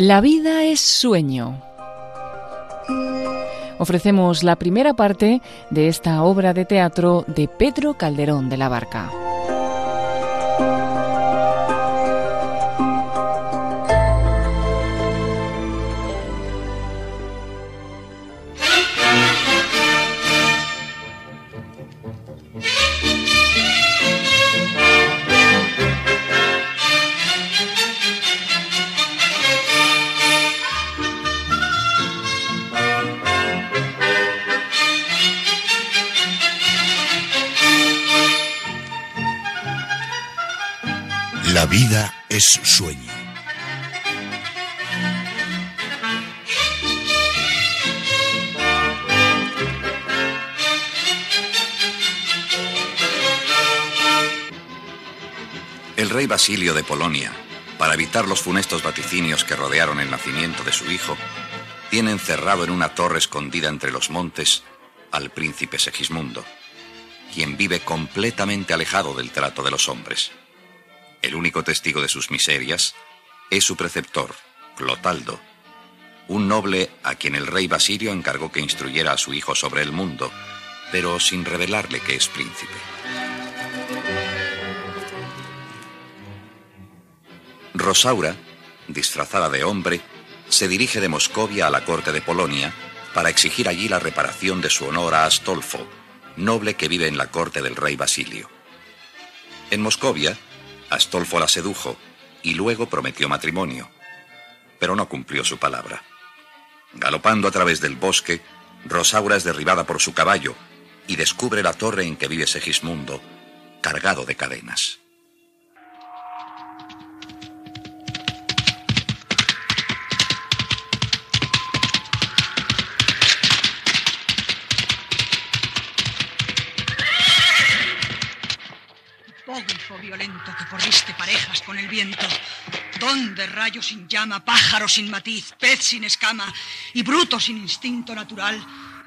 La vida es sueño. Ofrecemos la primera parte de esta obra de teatro de Pedro Calderón de la Barca. Basilio de Polonia, para evitar los funestos vaticinios que rodearon el nacimiento de su hijo, tiene encerrado en una torre escondida entre los montes al príncipe Segismundo, quien vive completamente alejado del trato de los hombres. El único testigo de sus miserias es su preceptor, Clotaldo, un noble a quien el rey Basilio encargó que instruyera a su hijo sobre el mundo, pero sin revelarle que es príncipe. Rosaura, disfrazada de hombre, se dirige de Moscovia a la corte de Polonia para exigir allí la reparación de su honor a Astolfo, noble que vive en la corte del rey Basilio. En Moscovia, Astolfo la sedujo y luego prometió matrimonio, pero no cumplió su palabra. Galopando a través del bosque, Rosaura es derribada por su caballo y descubre la torre en que vive Segismundo, cargado de cadenas. Violento que corriste parejas con el viento. ¿Dónde rayo sin llama, pájaro sin matiz, pez sin escama y bruto sin instinto natural?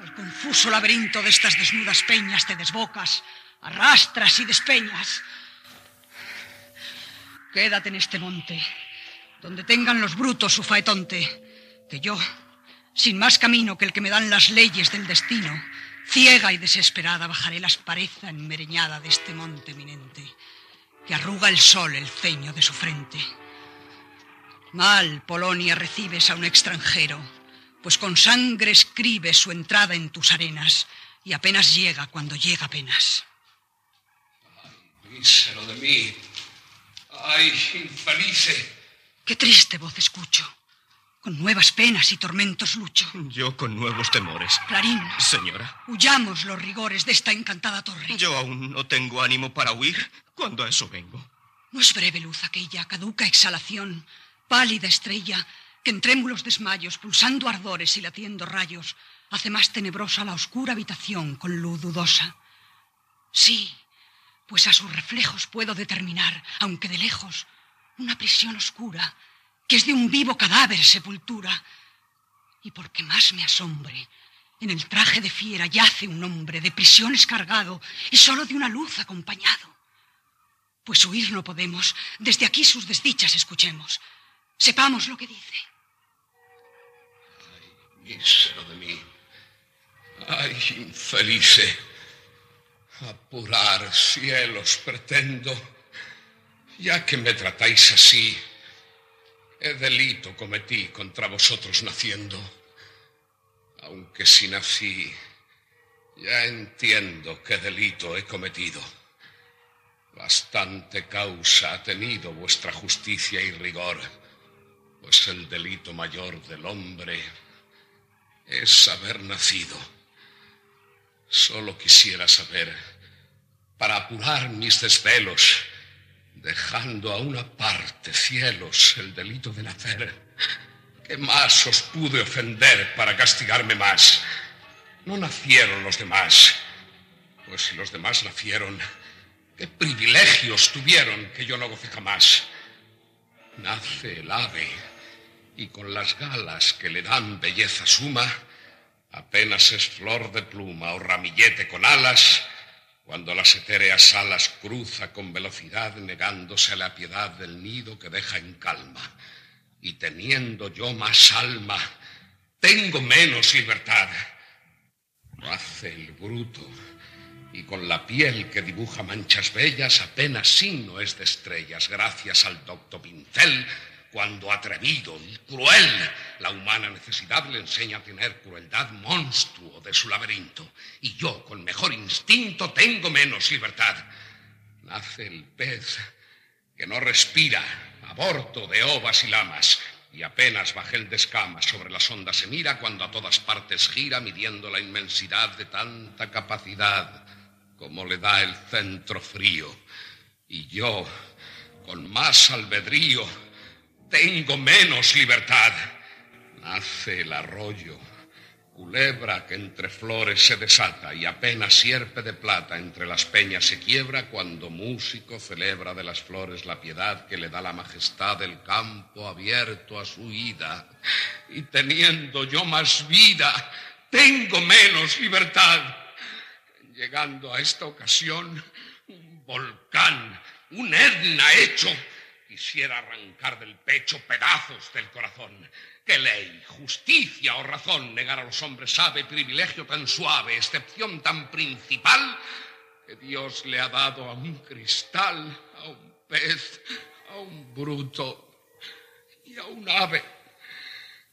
Al confuso laberinto de estas desnudas peñas te desbocas, arrastras y despeñas. Quédate en este monte, donde tengan los brutos su faetonte, que yo, sin más camino que el que me dan las leyes del destino, ciega y desesperada bajaré la aspareza enmereñada de este monte eminente, que arruga el sol el ceño de su frente. Mal, Polonia, recibes a un extranjero, pues con sangre escribe su entrada en tus arenas, y apenas llega cuando llega apenas. Mísero de mí. Ay, infelice. Qué triste voz escucho. Con nuevas penas y tormentos lucho. Yo con nuevos temores. Clarín, Señora, huyamos los rigores de esta encantada torre. yo aún no tengo ánimo para huir cuando a eso vengo. No es breve luz aquella, caduca exhalación, pálida estrella, que en trémulos desmayos, pulsando ardores y latiendo rayos, hace más tenebrosa la oscura habitación con luz dudosa. Sí, pues a sus reflejos puedo determinar, aunque de lejos, una prisión oscura, que es de un vivo cadáver sepultura. Y porque más me asombre, en el traje de fiera yace un hombre de prisiones cargado y solo de una luz acompañado. Pues huir no podemos, desde aquí sus desdichas escuchemos. Sepamos lo que dice. Mísero de mí. Ay, infelice. Apurar cielos pretendo. Ya que me tratáis así, ¿qué delito cometí contra vosotros naciendo? Aunque si nací, ya entiendo qué delito he cometido. Bastante causa ha tenido vuestra justicia y rigor, pues el delito mayor del hombre es haber nacido. Solo quisiera saber, para apurar mis desvelos, dejando a una parte, cielos, el delito de nacer, ¿qué más os pude ofender para castigarme más? No nacieron los demás, pues si los demás nacieron, ¿qué privilegios tuvieron que yo no gocé jamás? Nace el ave y con las galas que le dan belleza suma, apenas es flor de pluma o ramillete con alas, cuando las etéreas alas cruza con velocidad negándose a la piedad del nido que deja en calma, y teniendo yo más alma, tengo menos libertad. Lo hace el bruto, y con la piel que dibuja manchas bellas apenas signo es de estrellas, gracias al doctor Pincel, cuando atrevido y cruel la humana necesidad le enseña a tener crueldad monstruo de su laberinto, y yo con mejor instinto tengo menos libertad. Nace el pez que no respira, aborto de ovas y lamas, y apenas bajé de escamas sobre las ondas se mira cuando a todas partes gira midiendo la inmensidad de tanta capacidad como le da el centro frío. Y yo, con más albedrío, tengo menos libertad. Nace el arroyo, culebra que entre flores se desata y apenas sierpe de plata entre las peñas se quiebra cuando músico celebra de las flores la piedad que le da la majestad del campo abierto a su ida. Y teniendo yo más vida, tengo menos libertad. Llegando a esta ocasión, un volcán, un Etna hecho quisiera arrancar del pecho pedazos del corazón. ¿Qué ley, justicia o razón negar a los hombres sabe privilegio tan suave, excepción tan principal que Dios le ha dado a un cristal, a un pez, a un bruto y a un ave?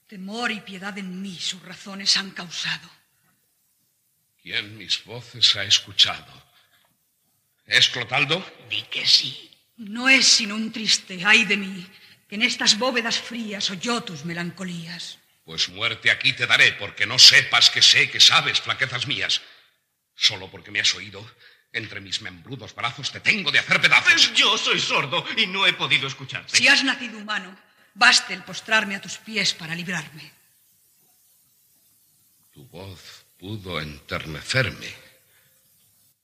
Temor y piedad en mí sus razones han causado. ¿Quién mis voces ha escuchado? ¿Es Clotaldo? Di que sí. No es sino un triste, ay de mí, que en estas bóvedas frías oyó tus melancolías. Pues muerte aquí te daré, porque no sepas que sé que sabes flaquezas mías. Solo porque me has oído, entre mis membrudos brazos te tengo de hacer pedazos. Yo soy sordo y no he podido escucharte. Si has nacido humano, baste el postrarme a tus pies para librarme. Tu voz pudo enternecerme,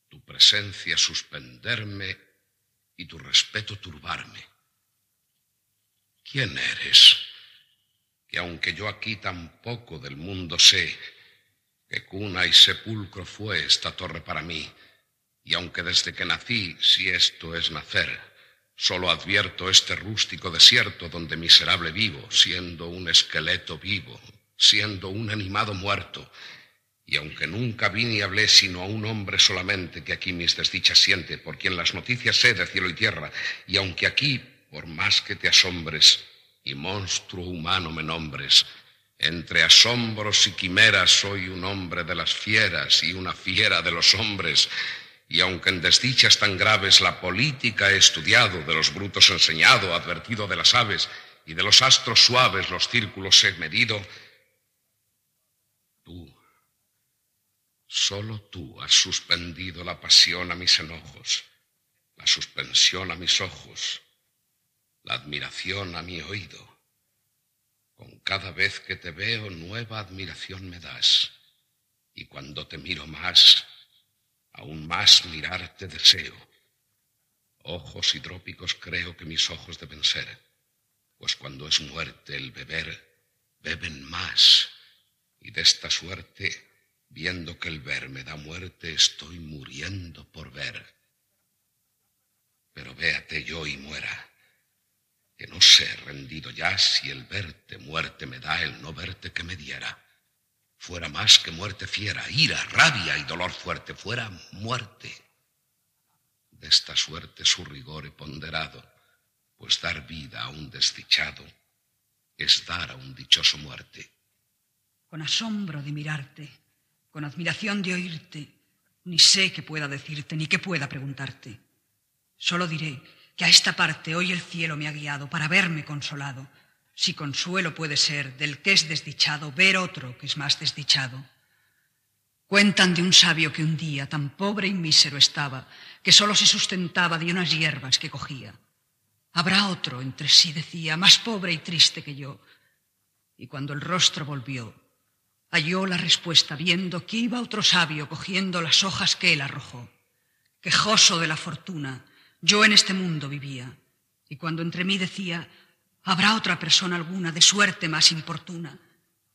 tu presencia suspenderme y tu respeto turbarme. ¿Quién eres? Que aunque yo aquí tan poco del mundo sé, que cuna y sepulcro fue esta torre para mí, y aunque desde que nací, si esto es nacer, solo advierto este rústico desierto donde miserable vivo, siendo un esqueleto vivo, siendo un animado muerto, y aunque nunca vi ni hablé sino a un hombre solamente que aquí mis desdichas siente, por quien las noticias sé de cielo y tierra, y aunque aquí, por más que te asombres y monstruo humano me nombres, entre asombros y quimeras soy un hombre de las fieras y una fiera de los hombres, y aunque en desdichas tan graves la política he estudiado, de los brutos enseñado, advertido de las aves, y de los astros suaves los círculos he medido, tú, Solo tú has suspendido la pasión a mis enojos, la suspensión a mis ojos, la admiración a mi oído. Con cada vez que te veo nueva admiración me das, y cuando te miro más, aún más mirarte deseo. Ojos hidrópicos creo que mis ojos deben ser, pues cuando es muerte el beber, beben más, y de esta suerte Viendo que el ver me da muerte, estoy muriendo por ver. Pero véate yo y muera, que no sé rendido ya si el verte muerte me da el no verte que me diera. Fuera más que muerte fiera, ira, rabia y dolor fuerte, fuera muerte. De esta suerte su rigor he ponderado, pues dar vida a un desdichado es dar a un dichoso muerte. Con asombro de mirarte, con admiración de oírte, ni sé qué pueda decirte, ni qué pueda preguntarte. Solo diré que a esta parte hoy el cielo me ha guiado para verme consolado, si consuelo puede ser del que es desdichado ver otro que es más desdichado. Cuentan de un sabio que un día tan pobre y mísero estaba, que solo se sustentaba de unas hierbas que cogía. Habrá otro, entre sí decía, más pobre y triste que yo. Y cuando el rostro volvió, Halló la respuesta viendo que iba otro sabio cogiendo las hojas que él arrojó. Quejoso de la fortuna, yo en este mundo vivía, y cuando entre mí decía, ¿habrá otra persona alguna de suerte más importuna?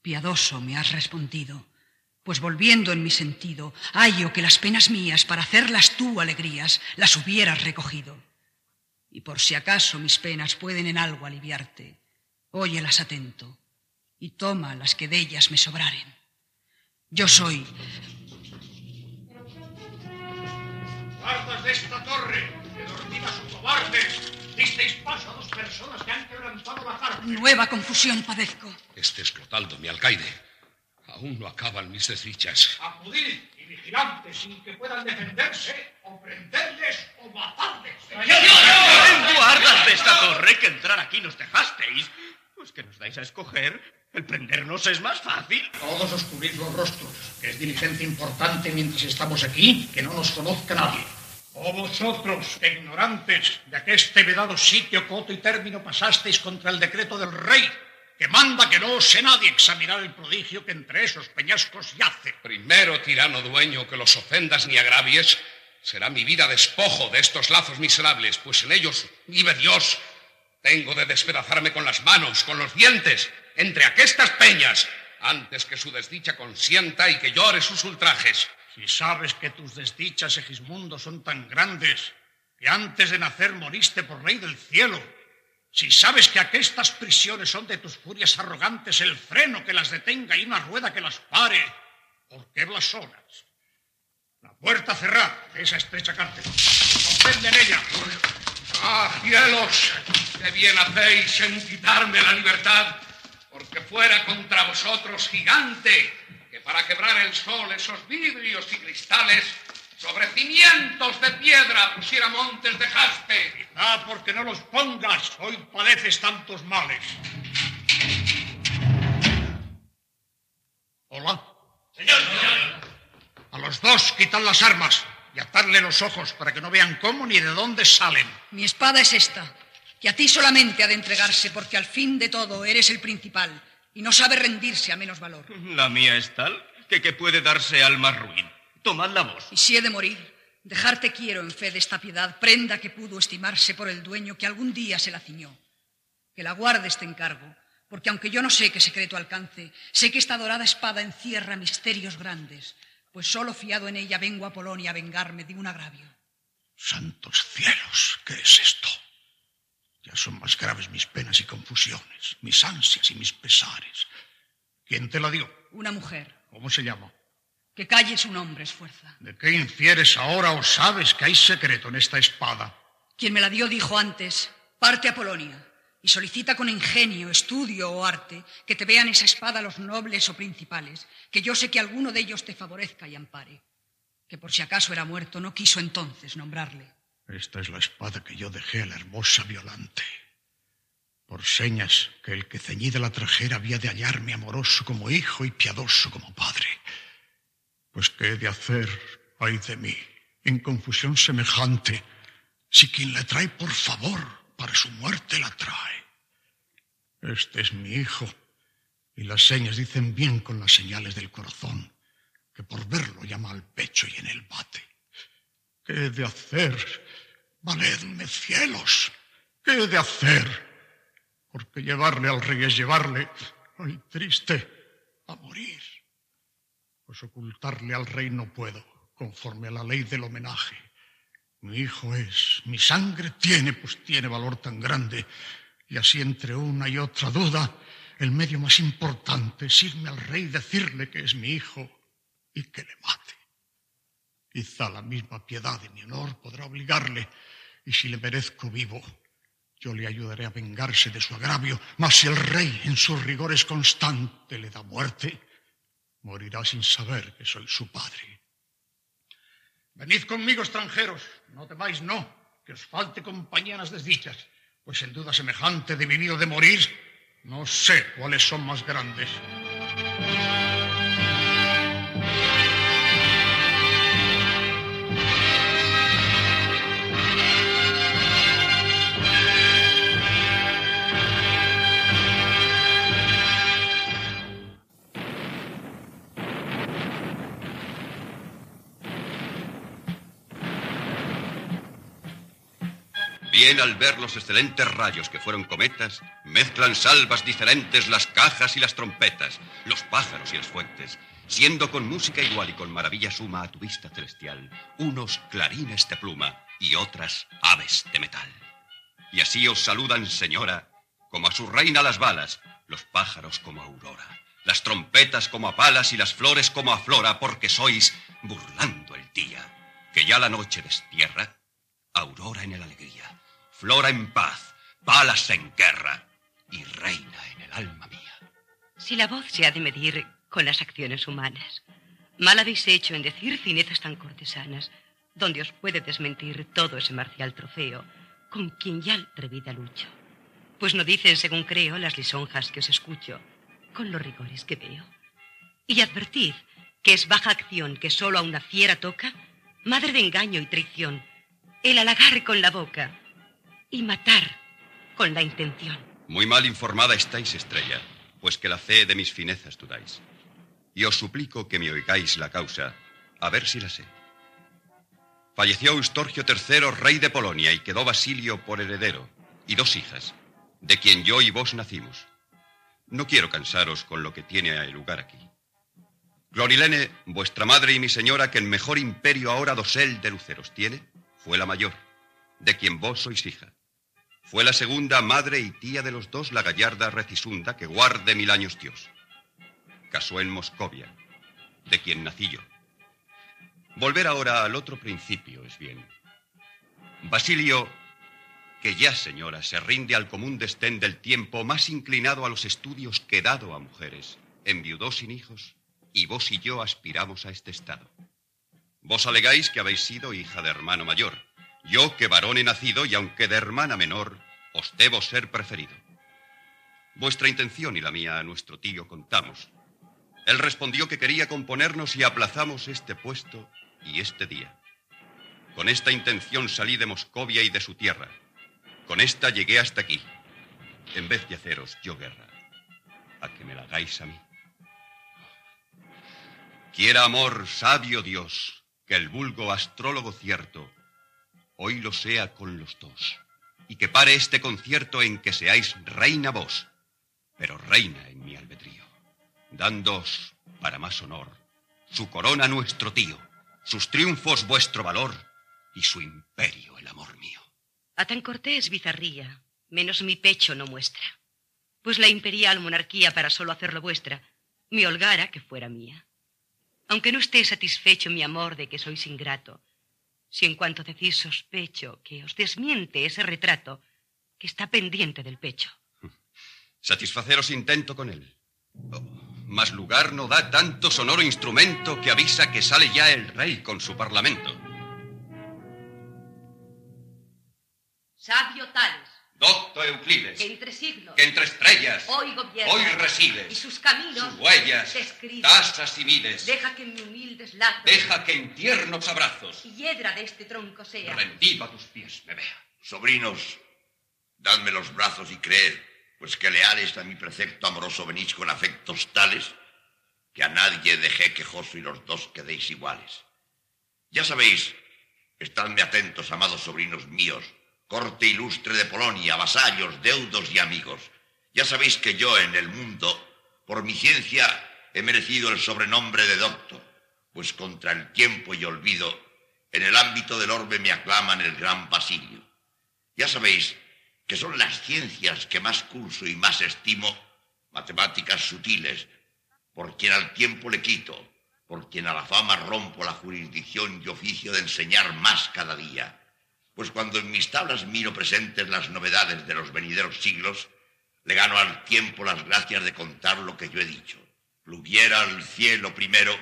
Piadoso me has respondido, pues volviendo en mi sentido, hallo que las penas mías, para hacerlas tú alegrías, las hubieras recogido. Y por si acaso mis penas pueden en algo aliviarte, Óyelas atento y toma las que de ellas me sobraren. Yo soy. Guardas de esta torre, que dormidas o cobardes, disteis paso a dos personas que han quebrantado la carta. Nueva confusión padezco. Este es Clotaldo, mi alcaide. Aún no acaban mis desdichas. Acudid y vigilantes sin que puedan defenderse, o prenderles o matarles. Guardas de esta torre que entrar aquí nos dejasteis. Pues que nos dais a escoger. El prendernos es más fácil. Todos os cubrid los rostros, que es diligencia importante mientras estamos aquí, que no nos conozca nadie. O vosotros, ignorantes, de que este vedado sitio, coto y término pasasteis contra el decreto del rey, que manda que no ose nadie examinar el prodigio que entre esos peñascos yace. Primero, tirano dueño, que los ofendas ni agravies, será mi vida despojo de estos lazos miserables, pues en ellos vive Dios. Tengo de despedazarme con las manos, con los dientes, entre aquestas peñas, antes que su desdicha consienta y que llore sus ultrajes. Si sabes que tus desdichas, Segismundo, son tan grandes, que antes de nacer moriste por rey del cielo, si sabes que aquestas prisiones son de tus furias arrogantes el freno que las detenga y una rueda que las pare, ¿por qué blasonas? La puerta cerrada de esa estrecha cárcel. En ella. ¡Ah, cielos! ¡Qué bien hacéis en quitarme la libertad! Porque fuera contra vosotros gigante, que para quebrar el sol esos vidrios y cristales, sobre cimientos de piedra pusiera montes de jaspe. Ah, porque no los pongas, hoy padeces tantos males. Hola. Señor, señor. A los dos quitad las armas y atadle los ojos para que no vean cómo ni de dónde salen. Mi espada es esta, que a ti solamente ha de entregarse porque al fin de todo eres el principal y no sabe rendirse a menos valor. La mía es tal que, que puede darse al más ruin. Tomad la voz. Y si he de morir, dejarte quiero en fe de esta piedad, prenda que pudo estimarse por el dueño que algún día se la ciñó. Que la guarde este encargo, porque aunque yo no sé qué secreto alcance, sé que esta dorada espada encierra misterios grandes, pues solo fiado en ella vengo a Polonia a vengarme de un agravio. Santos cielos, ¿qué es esto? Ya son más graves mis penas y confusiones, mis ansias y mis pesares. ¿Quién te la dio? Una mujer. ¿Cómo se llama? Que calle su nombre es fuerza. ¿De qué infieres ahora o sabes que hay secreto en esta espada? Quien me la dio dijo antes, parte a Polonia y solicita con ingenio, estudio o arte que te vean esa espada los nobles o principales, que yo sé que alguno de ellos te favorezca y ampare. Que por si acaso era muerto, no quiso entonces nombrarle. Esta es la espada que yo dejé a la hermosa Violante. Por señas que el que ceñida la trajera había de hallarme amoroso como hijo y piadoso como padre. Pues qué he de hacer, ay de mí, en confusión semejante, si quien la trae por favor para su muerte la trae. Este es mi hijo, y las señas dicen bien con las señales del corazón, que por verlo llama al pecho y en él bate. ¿Qué he de hacer? Valedme cielos, ¿qué he de hacer? Porque llevarle al rey es llevarle, ay triste, a morir. Pues ocultarle al rey no puedo, conforme a la ley del homenaje. Mi hijo es, mi sangre tiene, pues tiene valor tan grande. Y así entre una y otra duda, el medio más importante es irme al rey decirle que es mi hijo y que le mate. Quizá la misma piedad de mi honor podrá obligarle, y si le merezco vivo, yo le ayudaré a vengarse de su agravio, mas si el rey en sus rigores constante le da muerte, morirá sin saber que soy su padre. Venid conmigo, extranjeros, no temáis, no, que os falte compañía en las desdichas, pues en duda semejante de vivir o de morir, no sé cuáles son más grandes. Bien al ver los excelentes rayos que fueron cometas, mezclan salvas diferentes las cajas y las trompetas, los pájaros y las fuentes, siendo con música igual y con maravilla suma a tu vista celestial, unos clarines de pluma y otras aves de metal. Y así os saludan, señora, como a su reina las balas, los pájaros como aurora, las trompetas como a palas y las flores como a flora, porque sois, burlando el día, que ya la noche destierra, aurora en el alegría, flora en paz, palas en guerra y reina en el alma mía. Si la voz se ha de medir con las acciones humanas, mal habéis hecho en decir finezas tan cortesanas, donde os puede desmentir todo ese marcial trofeo con quien ya atrevida lucho. Pues no dicen, según creo, las lisonjas que os escucho, con los rigores que veo. Y advertid que es baja acción que solo a una fiera toca, madre de engaño y traición, el halagar con la boca y matar con la intención. Muy mal informada estáis, estrella, pues que la fe de mis finezas dudáis. Y os suplico que me oigáis la causa, a ver si la sé. Falleció Eustorgio III, rey de Polonia, y quedó Basilio por heredero, y dos hijas, de quien yo y vos nacimos. No quiero cansaros con lo que tiene lugar aquí. Glorilene, vuestra madre y mi señora, que en mejor imperio ahora dosel de luceros tiene, fue la mayor, de quien vos sois hija. Fue la segunda madre y tía de los dos la gallarda Recisunda, que guarde mil años Dios. Casó en Moscovia, de quien nací yo. Volver ahora al otro principio es bien. Basilio, que ya, señora, se rinde al común destén del tiempo más inclinado a los estudios que dado a mujeres, enviudó sin hijos, y vos y yo aspiramos a este estado. Vos alegáis que habéis sido hija de hermano mayor, yo que varón he nacido y aunque de hermana menor, os debo ser preferido. Vuestra intención y la mía a nuestro tío contamos. Él respondió que quería componernos y aplazamos este puesto y este día. Con esta intención salí de Moscovia y de su tierra. Con esta llegué hasta aquí, en vez de haceros yo guerra, a que me la hagáis a mí. Quiera amor, sabio Dios, que el vulgo astrólogo cierto hoy lo sea con los dos, y que pare este concierto en que seáis reina vos, pero reina en mi albedrío, dándoos, para más honor, su corona nuestro tío sus triunfos vuestro valor y su imperio el amor mío. A tan cortés bizarría, menos mi pecho no muestra, pues la imperial monarquía para solo hacerlo vuestra, me holgara que fuera mía. Aunque no esté satisfecho mi amor de que sois ingrato, si en cuanto decís sospecho que os desmiente ese retrato que está pendiente del pecho. Satisfaceros intento con él. Oh. Mas lugar no da tanto sonoro instrumento que avisa que sale ya el rey con su parlamento. Sabio Tales. Docto Euclides. Que entre siglos. Que entre estrellas. Hoy gobierna. Hoy resides. Y sus caminos. Sus huellas. Tasas y mides. Deja que en mi humildes lazos. Deja que en tiernos abrazos. Y hiedra de este tronco sea. Rendido a tus pies me vea. Sobrinos, dadme los brazos y creed pues que leales a mi precepto amoroso venís con afectos tales que a nadie dejé quejoso y los dos quedéis iguales. Ya sabéis, estadme atentos, amados sobrinos míos, corte ilustre de Polonia, vasallos, deudos y amigos. Ya sabéis que yo en el mundo, por mi ciencia, he merecido el sobrenombre de doctor, pues contra el tiempo y olvido, en el ámbito del orbe me aclaman el gran Basilio. Ya sabéis que son las ciencias que más curso y más estimo, matemáticas sutiles, por quien al tiempo le quito, por quien a la fama rompo la jurisdicción y oficio de enseñar más cada día. Pues cuando en mis tablas miro presentes las novedades de los venideros siglos, le gano al tiempo las gracias de contar lo que yo he dicho. Pluviera al cielo primero,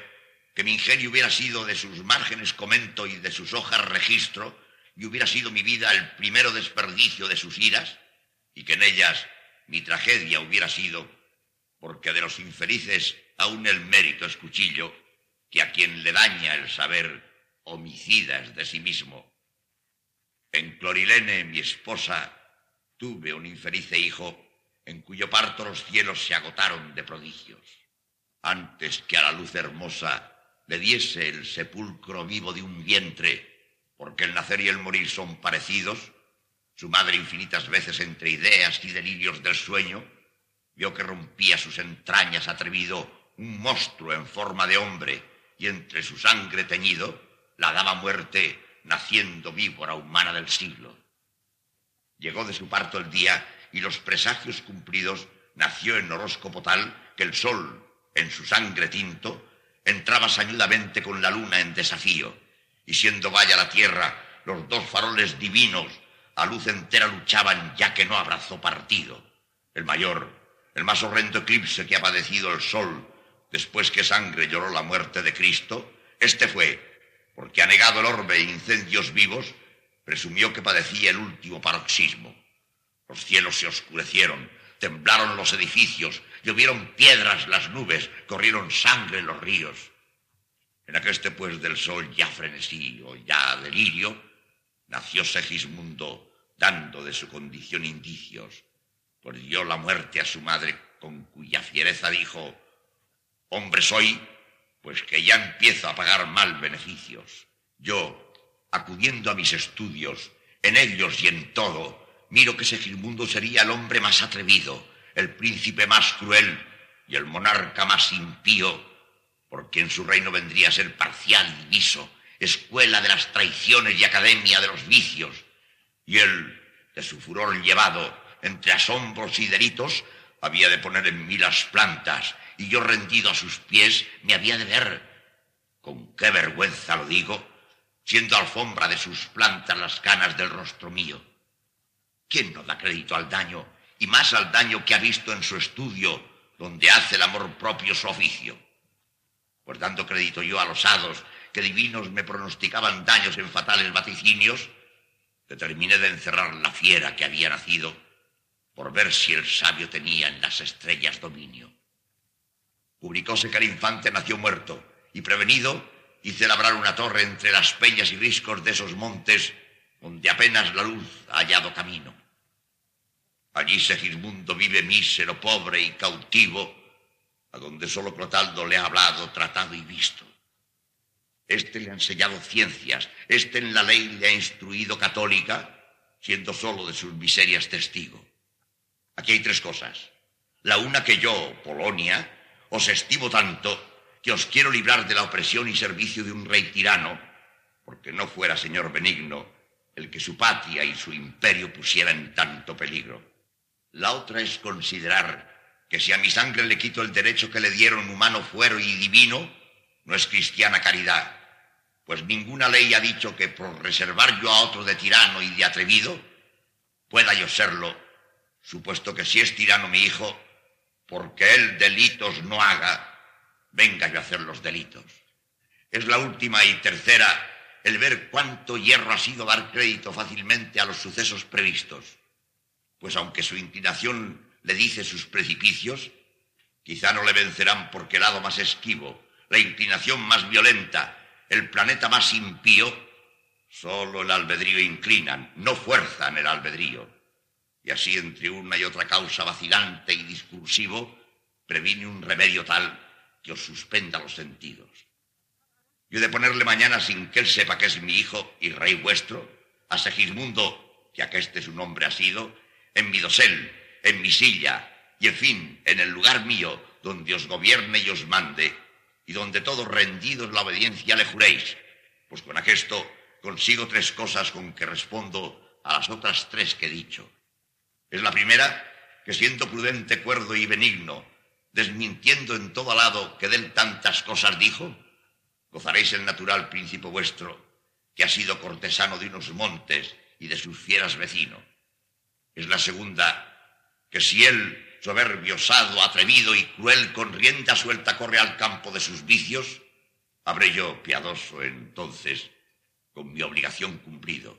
que mi ingenio hubiera sido de sus márgenes comento y de sus hojas registro, y hubiera sido mi vida el primero desperdicio de sus iras, y que en ellas mi tragedia hubiera sido, porque de los infelices aún el mérito es cuchillo, que a quien le daña el saber homicida es de sí mismo. En Clorilene, mi esposa, tuve un infelice hijo, en cuyo parto los cielos se agotaron de prodigios. Antes que a la luz hermosa le diese el sepulcro vivo de un vientre, porque el nacer y el morir son parecidos, su madre infinitas veces entre ideas y delirios del sueño, vio que rompía sus entrañas atrevido un monstruo en forma de hombre y entre su sangre teñido la daba muerte naciendo víbora humana del siglo. Llegó de su parto el día y los presagios cumplidos, nació en horóscopo tal que el sol, en su sangre tinto, entraba sañudamente con la luna en desafío, y siendo vaya la tierra, los dos faroles divinos a luz entera luchaban ya que no abrazó partido. El mayor, el más horrendo eclipse que ha padecido el sol después que sangre lloró la muerte de Cristo, este fue, porque anegado el orbe e incendios vivos, presumió que padecía el último paroxismo. Los cielos se oscurecieron, temblaron los edificios, llovieron piedras las nubes, corrieron sangre los ríos. En aqueste pues del sol ya frenesí o ya delirio, nació Segismundo, dando de su condición indicios, dio la muerte a su madre, con cuya fiereza dijo, hombre soy, pues que ya empiezo a pagar mal beneficios. Yo, acudiendo a mis estudios, en ellos y en todo, miro que Segismundo sería el hombre más atrevido, el príncipe más cruel y el monarca más impío, porque en su reino vendría a ser parcial y diviso, escuela de las traiciones y academia de los vicios, y él, de su furor llevado entre asombros y delitos, había de poner en mí las plantas, y yo rendido a sus pies me había de ver, con qué vergüenza lo digo, siendo alfombra de sus plantas las canas del rostro mío. ¿Quién no da crédito al daño, y más al daño que ha visto en su estudio, donde hace el amor propio su oficio? Pues dando crédito yo a los hados que divinos me pronosticaban daños en fatales vaticinios, determiné de encerrar la fiera que había nacido por ver si el sabio tenía en las estrellas dominio. Publicóse que el infante nació muerto y prevenido hice labrar una torre entre las peñas y riscos de esos montes donde apenas la luz ha hallado camino. Allí Segismundo vive mísero, pobre y cautivo, a donde solo Clotaldo le ha hablado, tratado y visto. Este le ha enseñado ciencias, este en la ley le ha instruido católica, siendo solo de sus miserias testigo. Aquí hay tres cosas. La una que yo, Polonia, os estimo tanto que os quiero librar de la opresión y servicio de un rey tirano, porque no fuera señor benigno el que su patria y su imperio pusiera en tanto peligro. La otra es considerar que si a mi sangre le quito el derecho que le dieron humano fuero y divino, no es cristiana caridad, pues ninguna ley ha dicho que por reservar yo a otro de tirano y de atrevido, pueda yo serlo, supuesto que si es tirano mi hijo, porque él delitos no haga, venga yo a hacer los delitos. Es la última y tercera el ver cuánto hierro ha sido dar crédito fácilmente a los sucesos previstos pues aunque su inclinación le dice sus precipicios, quizá no le vencerán porque el lado más esquivo, la inclinación más violenta, el planeta más impío, solo el albedrío inclinan, no fuerzan el albedrío. Y así entre una y otra causa vacilante y discursivo, previne un remedio tal que os suspenda los sentidos. Yo he de ponerle mañana sin que él sepa que es mi hijo y rey vuestro, a Segismundo, que aqueste su nombre ha sido, en mi dosel, en mi silla, y en fin, en el lugar mío, donde os gobierne y os mande, y donde todos rendidos la obediencia le juréis, pues con aquesto consigo tres cosas con que respondo a las otras tres que he dicho. Es la primera, que siendo prudente, cuerdo y benigno, desmintiendo en todo lado que de tantas cosas dijo, gozaréis el natural príncipe vuestro, que ha sido cortesano de unos montes y de sus fieras vecinos es la segunda, que si él, soberbio, osado, atrevido y cruel, con rienda suelta corre al campo de sus vicios, habré yo, piadoso, entonces, con mi obligación cumplido.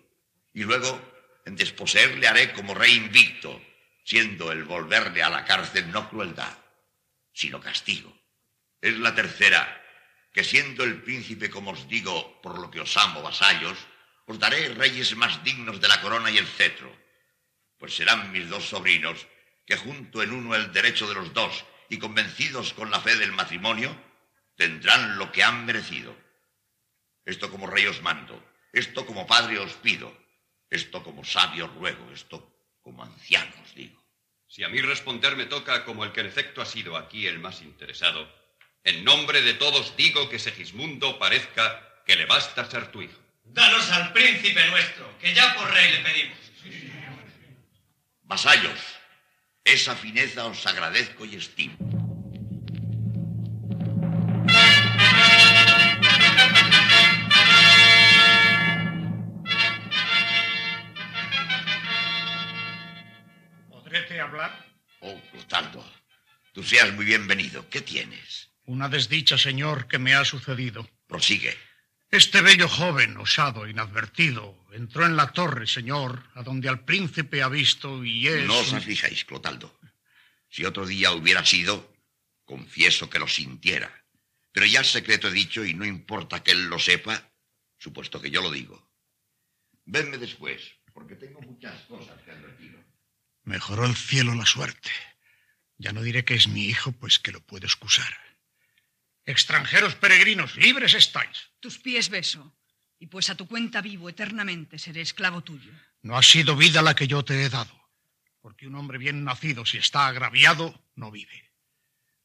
Y luego, en desposeerle haré como rey invicto, siendo el volverle a la cárcel no crueldad, sino castigo. Es la tercera, que siendo el príncipe, como os digo, por lo que os amo, vasallos, os daré reyes más dignos de la corona y el cetro pues serán mis dos sobrinos, que junto en uno el derecho de los dos y convencidos con la fe del matrimonio, tendrán lo que han merecido. Esto como rey os mando, esto como padre os pido, esto como sabio ruego, esto como anciano os digo. Si a mí responder me toca como el que en efecto ha sido aquí el más interesado, en nombre de todos digo que Segismundo parezca que le basta ser tu hijo. Danos al príncipe nuestro, que ya por rey le pedimos. Vasallos, Esa fineza os agradezco y estimo. Tú seas muy bienvenido. ¿Qué tienes? Una desdicha, señor, que me ha sucedido. Prosigue. Este bello joven, osado, inadvertido, entró en la torre, señor, a donde al príncipe ha visto y es... No os aflijáis, Clotaldo. Si otro día hubiera sido, confieso que lo sintiera. Pero ya el secreto he dicho y no importa que él lo sepa, supuesto que yo lo digo. Venme después, porque tengo muchas cosas que advertir. Mejoró el cielo la suerte. Ya no diré que es mi hijo, pues que lo puedo excusar. Extranjeros peregrinos, libres estáis. Tus pies beso, y pues a tu cuenta vivo eternamente seré esclavo tuyo. No ha sido vida la que yo te he dado, porque un hombre bien nacido, si está agraviado, no vive.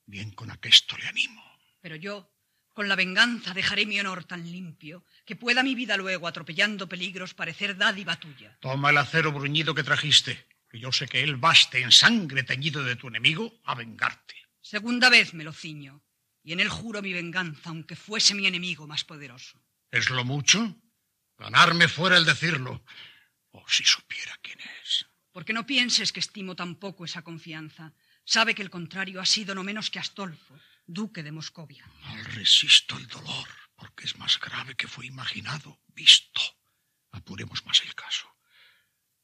Bien con aquesto le animo. Pero yo, con la venganza, dejaré mi honor tan limpio que pueda mi vida luego, atropellando peligros, parecer dádiva tuya. Toma el acero bruñido que trajiste, que yo sé que él baste en sangre teñido de tu enemigo a vengarte. Segunda vez me lo ciño, y en él juro mi venganza, aunque fuese mi enemigo más poderoso. ¿Es lo mucho? Ganarme fuera el decirlo. Oh, si supiera quién es. Porque no pienses que estimo tampoco esa confianza. Sabe que el contrario ha sido no menos que Astolfo, duque de Moscovia. Mal resisto el dolor, porque es más grave que fue imaginado, visto. Apuremos más el caso.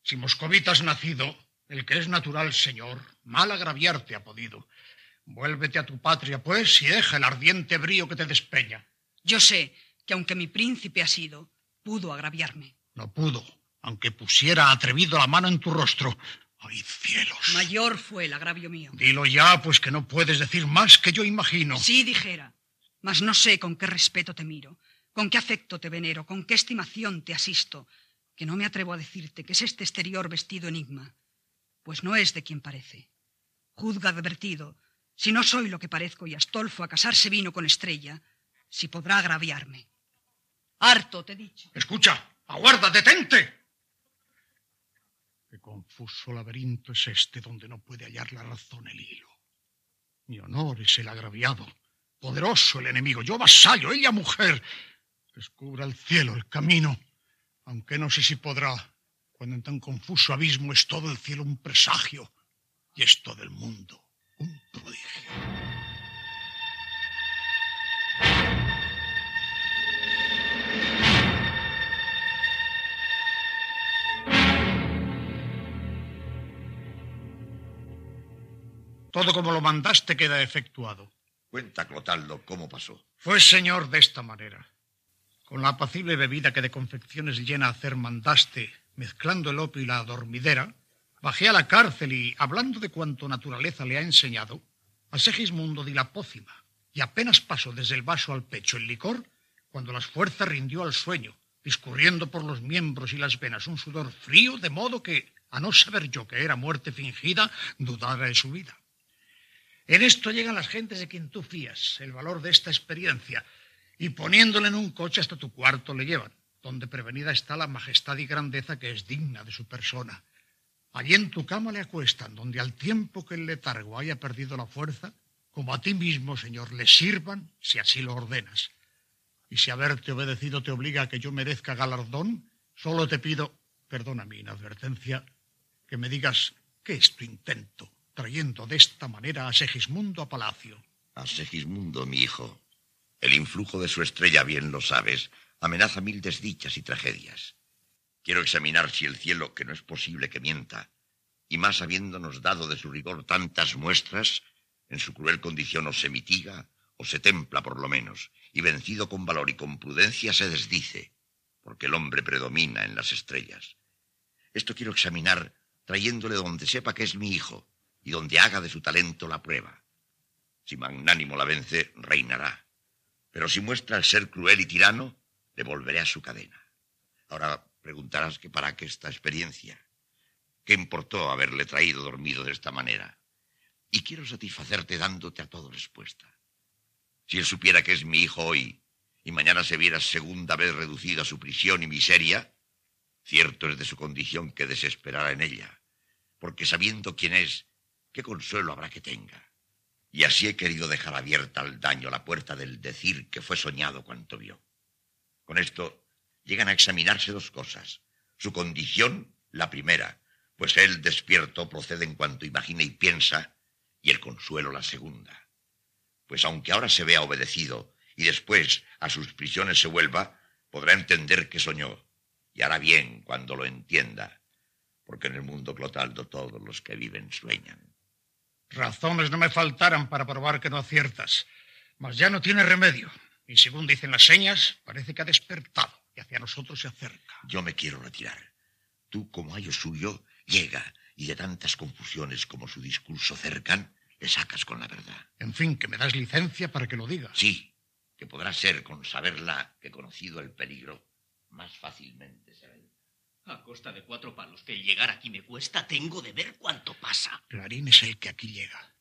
Si moscovita has nacido, el que es natural, señor, mal agraviarte ha podido. Vuélvete a tu patria, pues, y deja el ardiente brío que te despeña. Yo sé que aunque mi príncipe ha sido, pudo agraviarme. No pudo, aunque pusiera atrevido la mano en tu rostro. ¡Ay, cielos! Mayor fue el agravio mío. Dilo ya, pues que no puedes decir más que yo imagino. Sí dijera, mas no sé con qué respeto te miro, con qué afecto te venero, con qué estimación te asisto, que no me atrevo a decirte que es este exterior vestido enigma, pues no es de quien parece. Juzga advertido, si no soy lo que parezco y Astolfo a casarse vino con Estrella, si podrá agraviarme. Harto, te he dicho. Escucha, aguarda, detente. Qué confuso laberinto es este donde no puede hallar la razón el hilo. Mi honor es el agraviado, poderoso el enemigo, yo vasallo, ella mujer. Descubra el cielo el camino, aunque no sé si podrá, cuando en tan confuso abismo es todo el cielo un presagio y es todo el mundo un prodigio. Todo como lo mandaste queda efectuado. Cuenta, Clotaldo, cómo pasó. Fue señor de esta manera. Con la apacible bebida que de confecciones llena hacer mandaste, mezclando el opio y la dormidera, bajé a la cárcel y, hablando de cuanto naturaleza le ha enseñado, a Segismundo di la pócima, y apenas pasó desde el vaso al pecho el licor, cuando las fuerzas rindió al sueño, discurriendo por los miembros y las venas un sudor frío, de modo que, a no saber yo que era muerte fingida, dudara de su vida. En esto llegan las gentes de quien tú fías, el valor de esta experiencia, y poniéndole en un coche hasta tu cuarto le llevan, donde prevenida está la majestad y grandeza que es digna de su persona. Allí en tu cama le acuestan, donde al tiempo que el letargo haya perdido la fuerza, como a ti mismo, Señor, le sirvan si así lo ordenas. Y si haberte obedecido te obliga a que yo merezca galardón, solo te pido, perdona mi inadvertencia, que me digas qué es tu intento, trayendo de esta manera a Segismundo a palacio. A Segismundo, mi hijo. El influjo de su estrella, bien lo sabes, amenaza mil desdichas y tragedias. Quiero examinar si el cielo, que no es posible que mienta, y más habiéndonos dado de su rigor tantas muestras, en su cruel condición o se mitiga o se templa por lo menos, y vencido con valor y con prudencia se desdice, porque el hombre predomina en las estrellas. Esto quiero examinar trayéndole donde sepa que es mi hijo y donde haga de su talento la prueba. Si magnánimo la vence, reinará. Pero si muestra el ser cruel y tirano, le volveré a su cadena. Ahora preguntarás que para qué esta experiencia. ¿Qué importó haberle traído dormido de esta manera? Y quiero satisfacerte dándote a todo respuesta. Si él supiera que es mi hijo hoy y mañana se viera segunda vez reducido a su prisión y miseria, cierto es de su condición que desesperara en ella, porque sabiendo quién es ¿qué consuelo habrá que tenga? Y así he querido dejar abierta al daño la puerta del decir que fue soñado cuanto vio. Con esto llegan a examinarse dos cosas. Su condición, la primera, pues él despierto procede en cuanto imagina y piensa, y el consuelo la segunda. Pues aunque ahora se vea obedecido y después a sus prisiones se vuelva, podrá entender que soñó, y hará bien cuando lo entienda, porque en el mundo Clotaldo todos los que viven sueñan. Razones no me faltaran para probar que no aciertas, mas ya no tiene remedio. Y según dicen las señas, parece que ha despertado y hacia nosotros se acerca. Yo me quiero retirar. Tú, como ayo suyo, llega y de tantas confusiones como su discurso cercan, le sacas con la verdad. En fin, que me das licencia para que lo diga. Sí, que podrá ser con saberla que conocido el peligro, más fácilmente se ve. A costa de cuatro palos que el llegar aquí me cuesta, tengo de ver cuánto pasa. Clarín es el que aquí llega.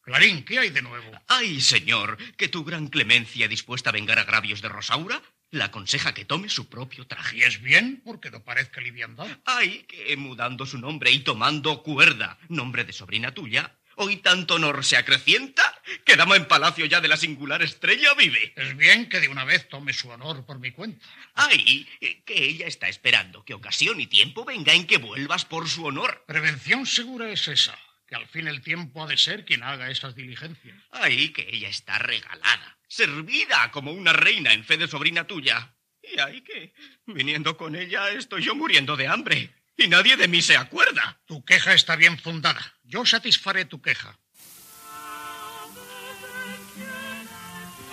Clarín, ¿qué hay de nuevo? Ay, señor, que tu gran clemencia dispuesta a vengar agravios de Rosaura la aconseja que tome su propio traje. Y es bien, porque no parezca liviandad. Ay, que mudando su nombre y tomando cuerda, nombre de sobrina tuya, Hoy tanto honor se acrecienta que dama en palacio ya de la singular estrella vive. Es bien que de una vez tome su honor por mi cuenta. Ay, que ella está esperando que ocasión y tiempo venga en que vuelvas por su honor. Prevención segura es esa, que al fin el tiempo ha de ser quien haga esas diligencias. Ay, que ella está regalada, servida como una reina en fe de sobrina tuya. Y ay, que viniendo con ella estoy yo muriendo de hambre y nadie de mí se acuerda. Tu queja está bien fundada. Yo satisfaré tu queja.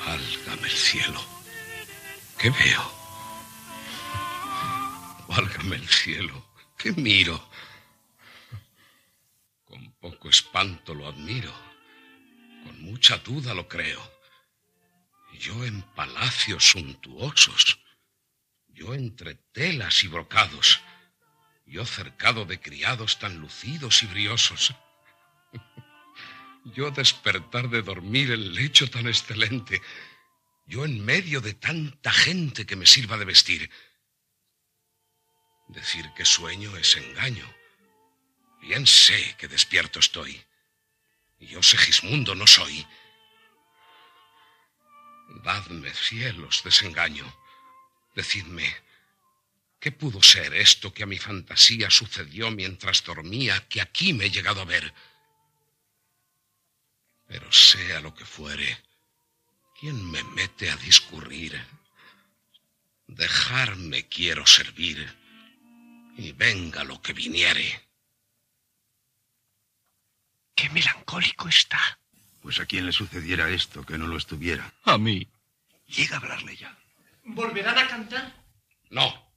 Válgame el cielo. ¿Qué veo? Válgame el cielo. ¿Qué miro? Con poco espanto lo admiro. Con mucha duda lo creo. Yo en palacios suntuosos. Yo entre telas y brocados yo cercado de criados tan lucidos y briosos. Yo despertar de dormir en lecho tan excelente. Yo en medio de tanta gente que me sirva de vestir. Decir que sueño es engaño. Bien sé que despierto estoy. Y yo Segismundo no soy. Dadme cielos desengaño. Decidme, ¿Qué pudo ser esto que a mi fantasía sucedió mientras dormía, que aquí me he llegado a ver? Pero sea lo que fuere, ¿quién me mete a discurrir? Dejarme quiero servir, y venga lo que viniere. Qué melancólico está. Pues a quién le sucediera esto que no lo estuviera. A mí. Llega a hablarle ya. ¿Volverán a cantar? No.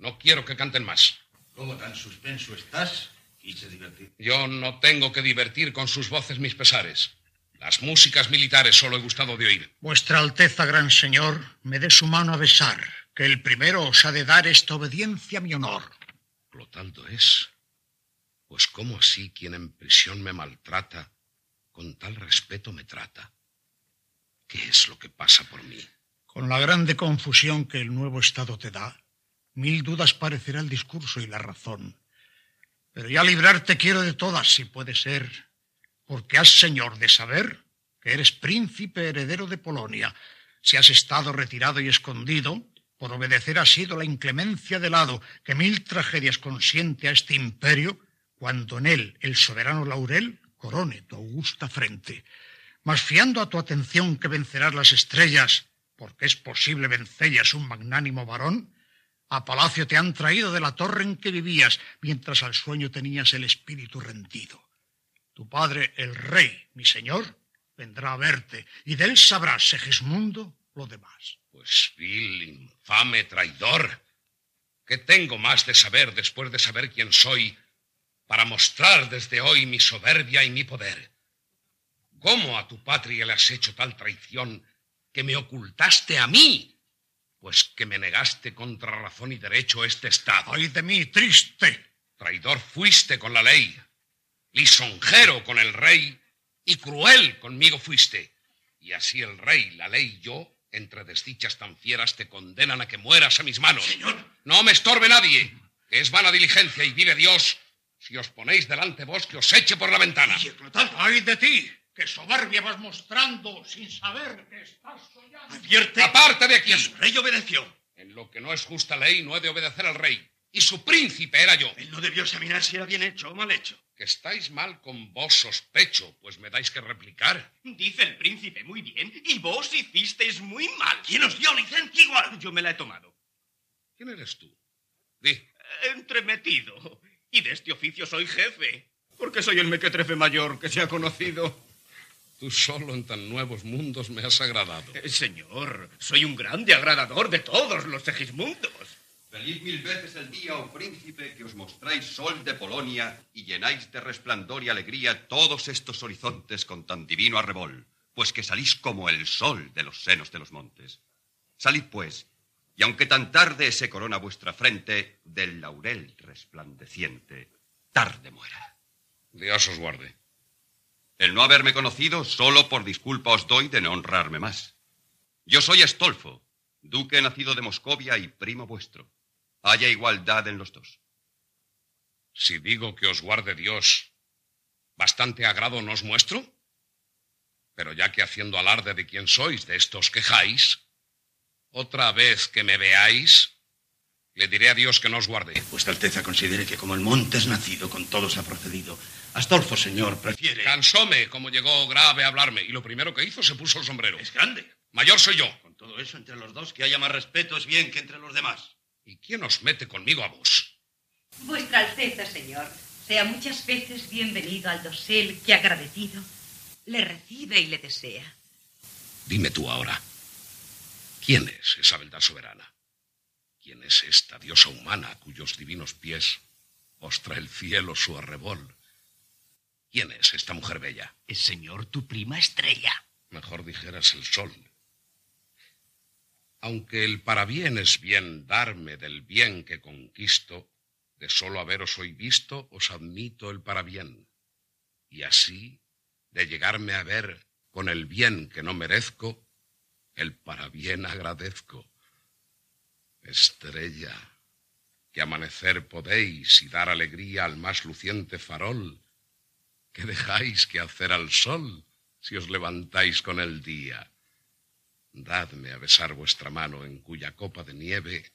No quiero que canten más. ¿Cómo tan suspenso estás? Quise divertir. Yo no tengo que divertir con sus voces mis pesares. Las músicas militares solo he gustado de oír. Vuestra Alteza, gran señor, me dé su mano a besar, que el primero os ha de dar esta obediencia a mi honor. Clotaldo es. Pues cómo así quien en prisión me maltrata, con tal respeto me trata. ¿Qué es lo que pasa por mí? Con la grande confusión que el nuevo estado te da, Mil dudas parecerá el discurso y la razón. Pero ya librarte quiero de todas, si puede ser, porque has, señor, de saber que eres príncipe heredero de Polonia. Si has estado retirado y escondido, por obedecer ha sido la inclemencia del lado que mil tragedias consiente a este imperio, cuando en él el soberano laurel corone tu augusta frente. Mas fiando a tu atención que vencerás las estrellas, porque es posible vencellas un magnánimo varón, a palacio te han traído de la torre en que vivías, mientras al sueño tenías el espíritu rendido. Tu padre, el rey, mi señor, vendrá a verte, y de él sabrás, Segismundo, lo demás. Pues vil, infame, traidor. ¿Qué tengo más de saber después de saber quién soy para mostrar desde hoy mi soberbia y mi poder? ¿Cómo a tu patria le has hecho tal traición que me ocultaste a mí pues que me negaste contra razón y derecho este Estado. ¡Ay de mí, triste! Traidor fuiste con la ley, lisonjero con el rey y cruel conmigo fuiste. Y así el rey, la ley y yo, entre desdichas tan fieras, te condenan a que mueras a mis manos. Señor. No me estorbe nadie, que es vana diligencia y vive Dios Si os ponéis delante vos, que os eche por la ventana. ¡Ay de ti! ¡Qué soberbia vas mostrando sin saber que estás soñando! ¡Advierte! ¡Aparte de aquí! El rey obedeció. En lo que no es justa ley, no he de obedecer al rey. Y su príncipe era yo. Él no debió examinar si era bien hecho o mal hecho. Que estáis mal con vos, sospecho, pues me dais que replicar. Dice el príncipe muy bien, y vos hicisteis muy mal. ¿Quién os dio licencia igual? Yo me la he tomado. ¿Quién eres tú? Di. Entremetido. Y de este oficio soy jefe. Porque soy el mequetrefe mayor que se ha conocido. Tú solo en tan nuevos mundos me has agradado. Eh, señor, soy un grande agradador de todos los segismundos. Feliz mil veces el día, oh príncipe, que os mostráis sol de Polonia y llenáis de resplandor y alegría todos estos horizontes con tan divino arrebol, pues que salís como el sol de los senos de los montes. Salid, pues, y aunque tan tarde se corona vuestra frente del laurel resplandeciente, tarde muera. Dios os guarde. El no haberme conocido, solo por disculpa os doy de no honrarme más. Yo soy Estolfo, duque nacido de Moscovia y primo vuestro. Haya igualdad en los dos. Si digo que os guarde Dios, ¿bastante agrado nos muestro? Pero ya que haciendo alarde de quién sois, de estos quejáis, otra vez que me veáis, le diré a Dios que no os guarde. Vuestra Alteza considere que como el monte es nacido, con todos ha procedido. Astolfo, señor, prefiere... Cansóme como llegó grave a hablarme, y lo primero que hizo se puso el sombrero. Es grande. Mayor soy yo. Con todo eso, entre los dos, que haya más respeto es bien que entre los demás. ¿Y quién os mete conmigo a vos? Vuestra Alteza, señor, sea muchas veces bienvenido al dosel que agradecido le recibe y le desea. Dime tú ahora, ¿quién es esa beldad soberana? ¿Quién es esta diosa humana cuyos divinos pies os trae el cielo su arrebol? ¿Quién es esta mujer bella? El señor, tu prima estrella. Mejor dijeras el sol. Aunque el parabién es bien darme del bien que conquisto, de solo haberos hoy visto os admito el parabién. Y así, de llegarme a ver con el bien que no merezco, el parabién agradezco. Estrella, que amanecer podéis y dar alegría al más luciente farol, que dejáis que hacer al sol si os levantáis con el día. Dadme a besar vuestra mano en cuya copa de nieve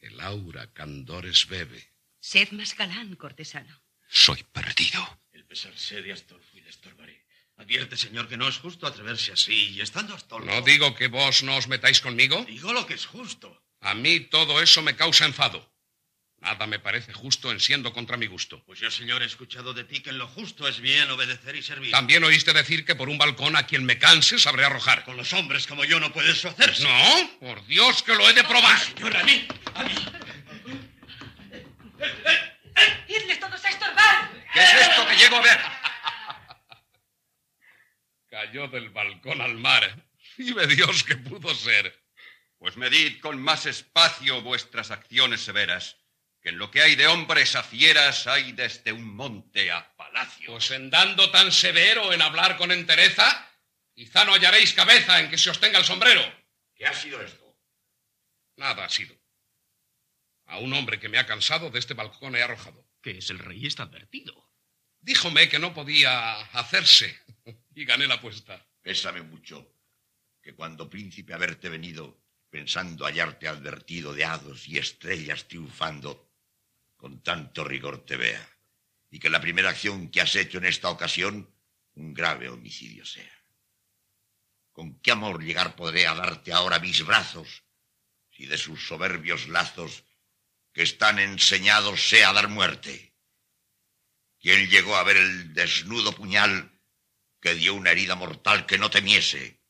el aura candores bebe. Sed más galán, cortesano. Soy perdido. El pesarse de Astolfo y le estorbaré. Advierte, señor, que no es justo atreverse así, y estando Astolfo... ¿No digo que vos no os metáis conmigo? Digo lo que es justo. A mí todo eso me causa enfado. Nada me parece justo en siendo contra mi gusto. Pues yo, señor, he escuchado de ti que en lo justo es bien obedecer y servir. También oíste decir que por un balcón a quien me canse sabré arrojar. Con los hombres como yo no puedes hacerse. No, por Dios que lo he de probar. Señor, a mí, a mí. ¡Irles todos a estorbar! ¿Qué es esto que llego a ver? Cayó del balcón al mar. Vive Dios que pudo ser. Pues medid con más espacio vuestras acciones severas, que en lo que hay de hombres a fieras hay desde un monte a palacio. Pues en dando tan severo en hablar con entereza, quizá no hallaréis cabeza en que se os tenga el sombrero. ¿Qué ha sido esto? Nada ha sido. A un hombre que me ha cansado de este balcón he arrojado. Que es el rey está advertido. Díjome que no podía hacerse y gané la apuesta. Pésame mucho que cuando príncipe haberte venido, pensando hallarte advertido de hados y estrellas triunfando, con tanto rigor te vea, y que la primera acción que has hecho en esta ocasión un grave homicidio sea. ¿Con qué amor llegar podré a darte ahora mis brazos, si de sus soberbios lazos que están enseñados sea dar muerte? ¿Quién llegó a ver el desnudo puñal que dio una herida mortal que no temiese?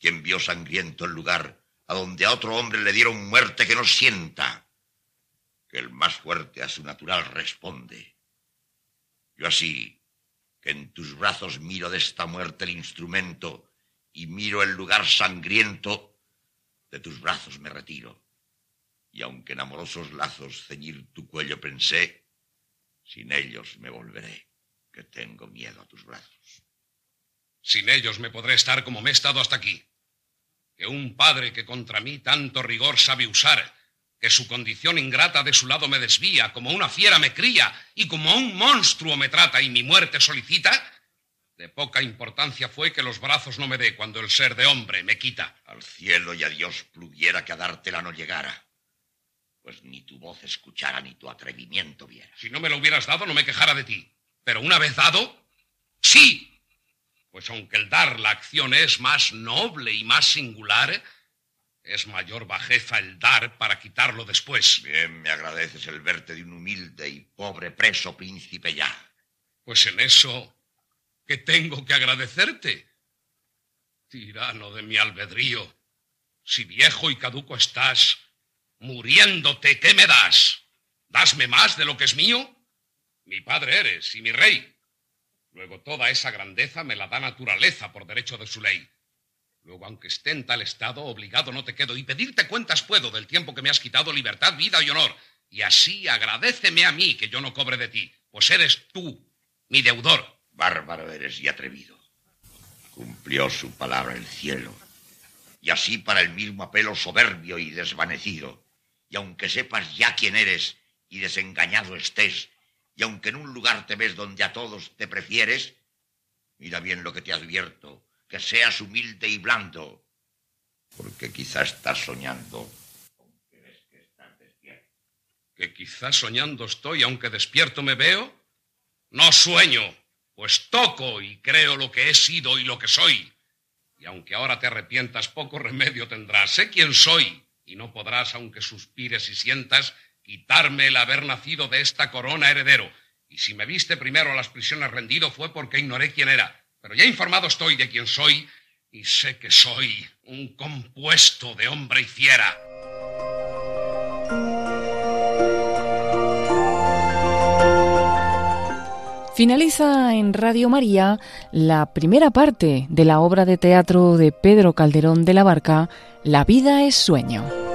¿Quién vio sangriento el lugar a donde a otro hombre le dieron muerte que no sienta? Que el más fuerte a su natural responde. Yo así, que en tus brazos miro de esta muerte el instrumento y miro el lugar sangriento, de tus brazos me retiro. Y aunque en amorosos lazos ceñir tu cuello pensé, sin ellos me volveré, que tengo miedo a tus brazos. Sin ellos me podré estar como me he estado hasta aquí. Que un padre que contra mí tanto rigor sabe usar, que su condición ingrata de su lado me desvía, como una fiera me cría y como a un monstruo me trata y mi muerte solicita, de poca importancia fue que los brazos no me dé cuando el ser de hombre me quita. Al cielo y a Dios pluguiera que a dártela no llegara, pues ni tu voz escuchara ni tu atrevimiento viera. Si no me lo hubieras dado, no me quejara de ti. Pero una vez dado, sí. Pues aunque el dar la acción es más noble y más singular, es mayor bajeza el dar para quitarlo después. Bien, me agradeces el verte de un humilde y pobre preso príncipe ya. Pues en eso, ¿qué tengo que agradecerte? Tirano de mi albedrío, si viejo y caduco estás, muriéndote, ¿qué me das? ¿Dasme más de lo que es mío? Mi padre eres y mi rey. Luego toda esa grandeza me la da naturaleza por derecho de su ley. Luego, aunque esté en tal estado, obligado no te quedo y pedirte cuentas puedo del tiempo que me has quitado libertad, vida y honor. Y así agradéceme a mí que yo no cobre de ti, pues eres tú, mi deudor. Bárbaro eres y atrevido. Cumplió su palabra el cielo. Y así para el mismo apelo soberbio y desvanecido. Y aunque sepas ya quién eres y desengañado estés, y aunque en un lugar te ves donde a todos te prefieres, mira bien lo que te advierto que seas humilde y blando, porque quizás estás soñando, que estás despierto. ¿Que quizás soñando estoy, aunque despierto me veo? No sueño, pues toco y creo lo que he sido y lo que soy. Y aunque ahora te arrepientas, poco remedio tendrás. Sé quién soy, y no podrás, aunque suspires y sientas, quitarme el haber nacido de esta corona heredero. Y si me viste primero a las prisiones rendido fue porque ignoré quién era pero ya informado estoy de quién soy y sé que soy un compuesto de hombre y fiera. Finaliza en Radio María la primera parte de la obra de teatro de Pedro Calderón de la Barca, La vida es sueño.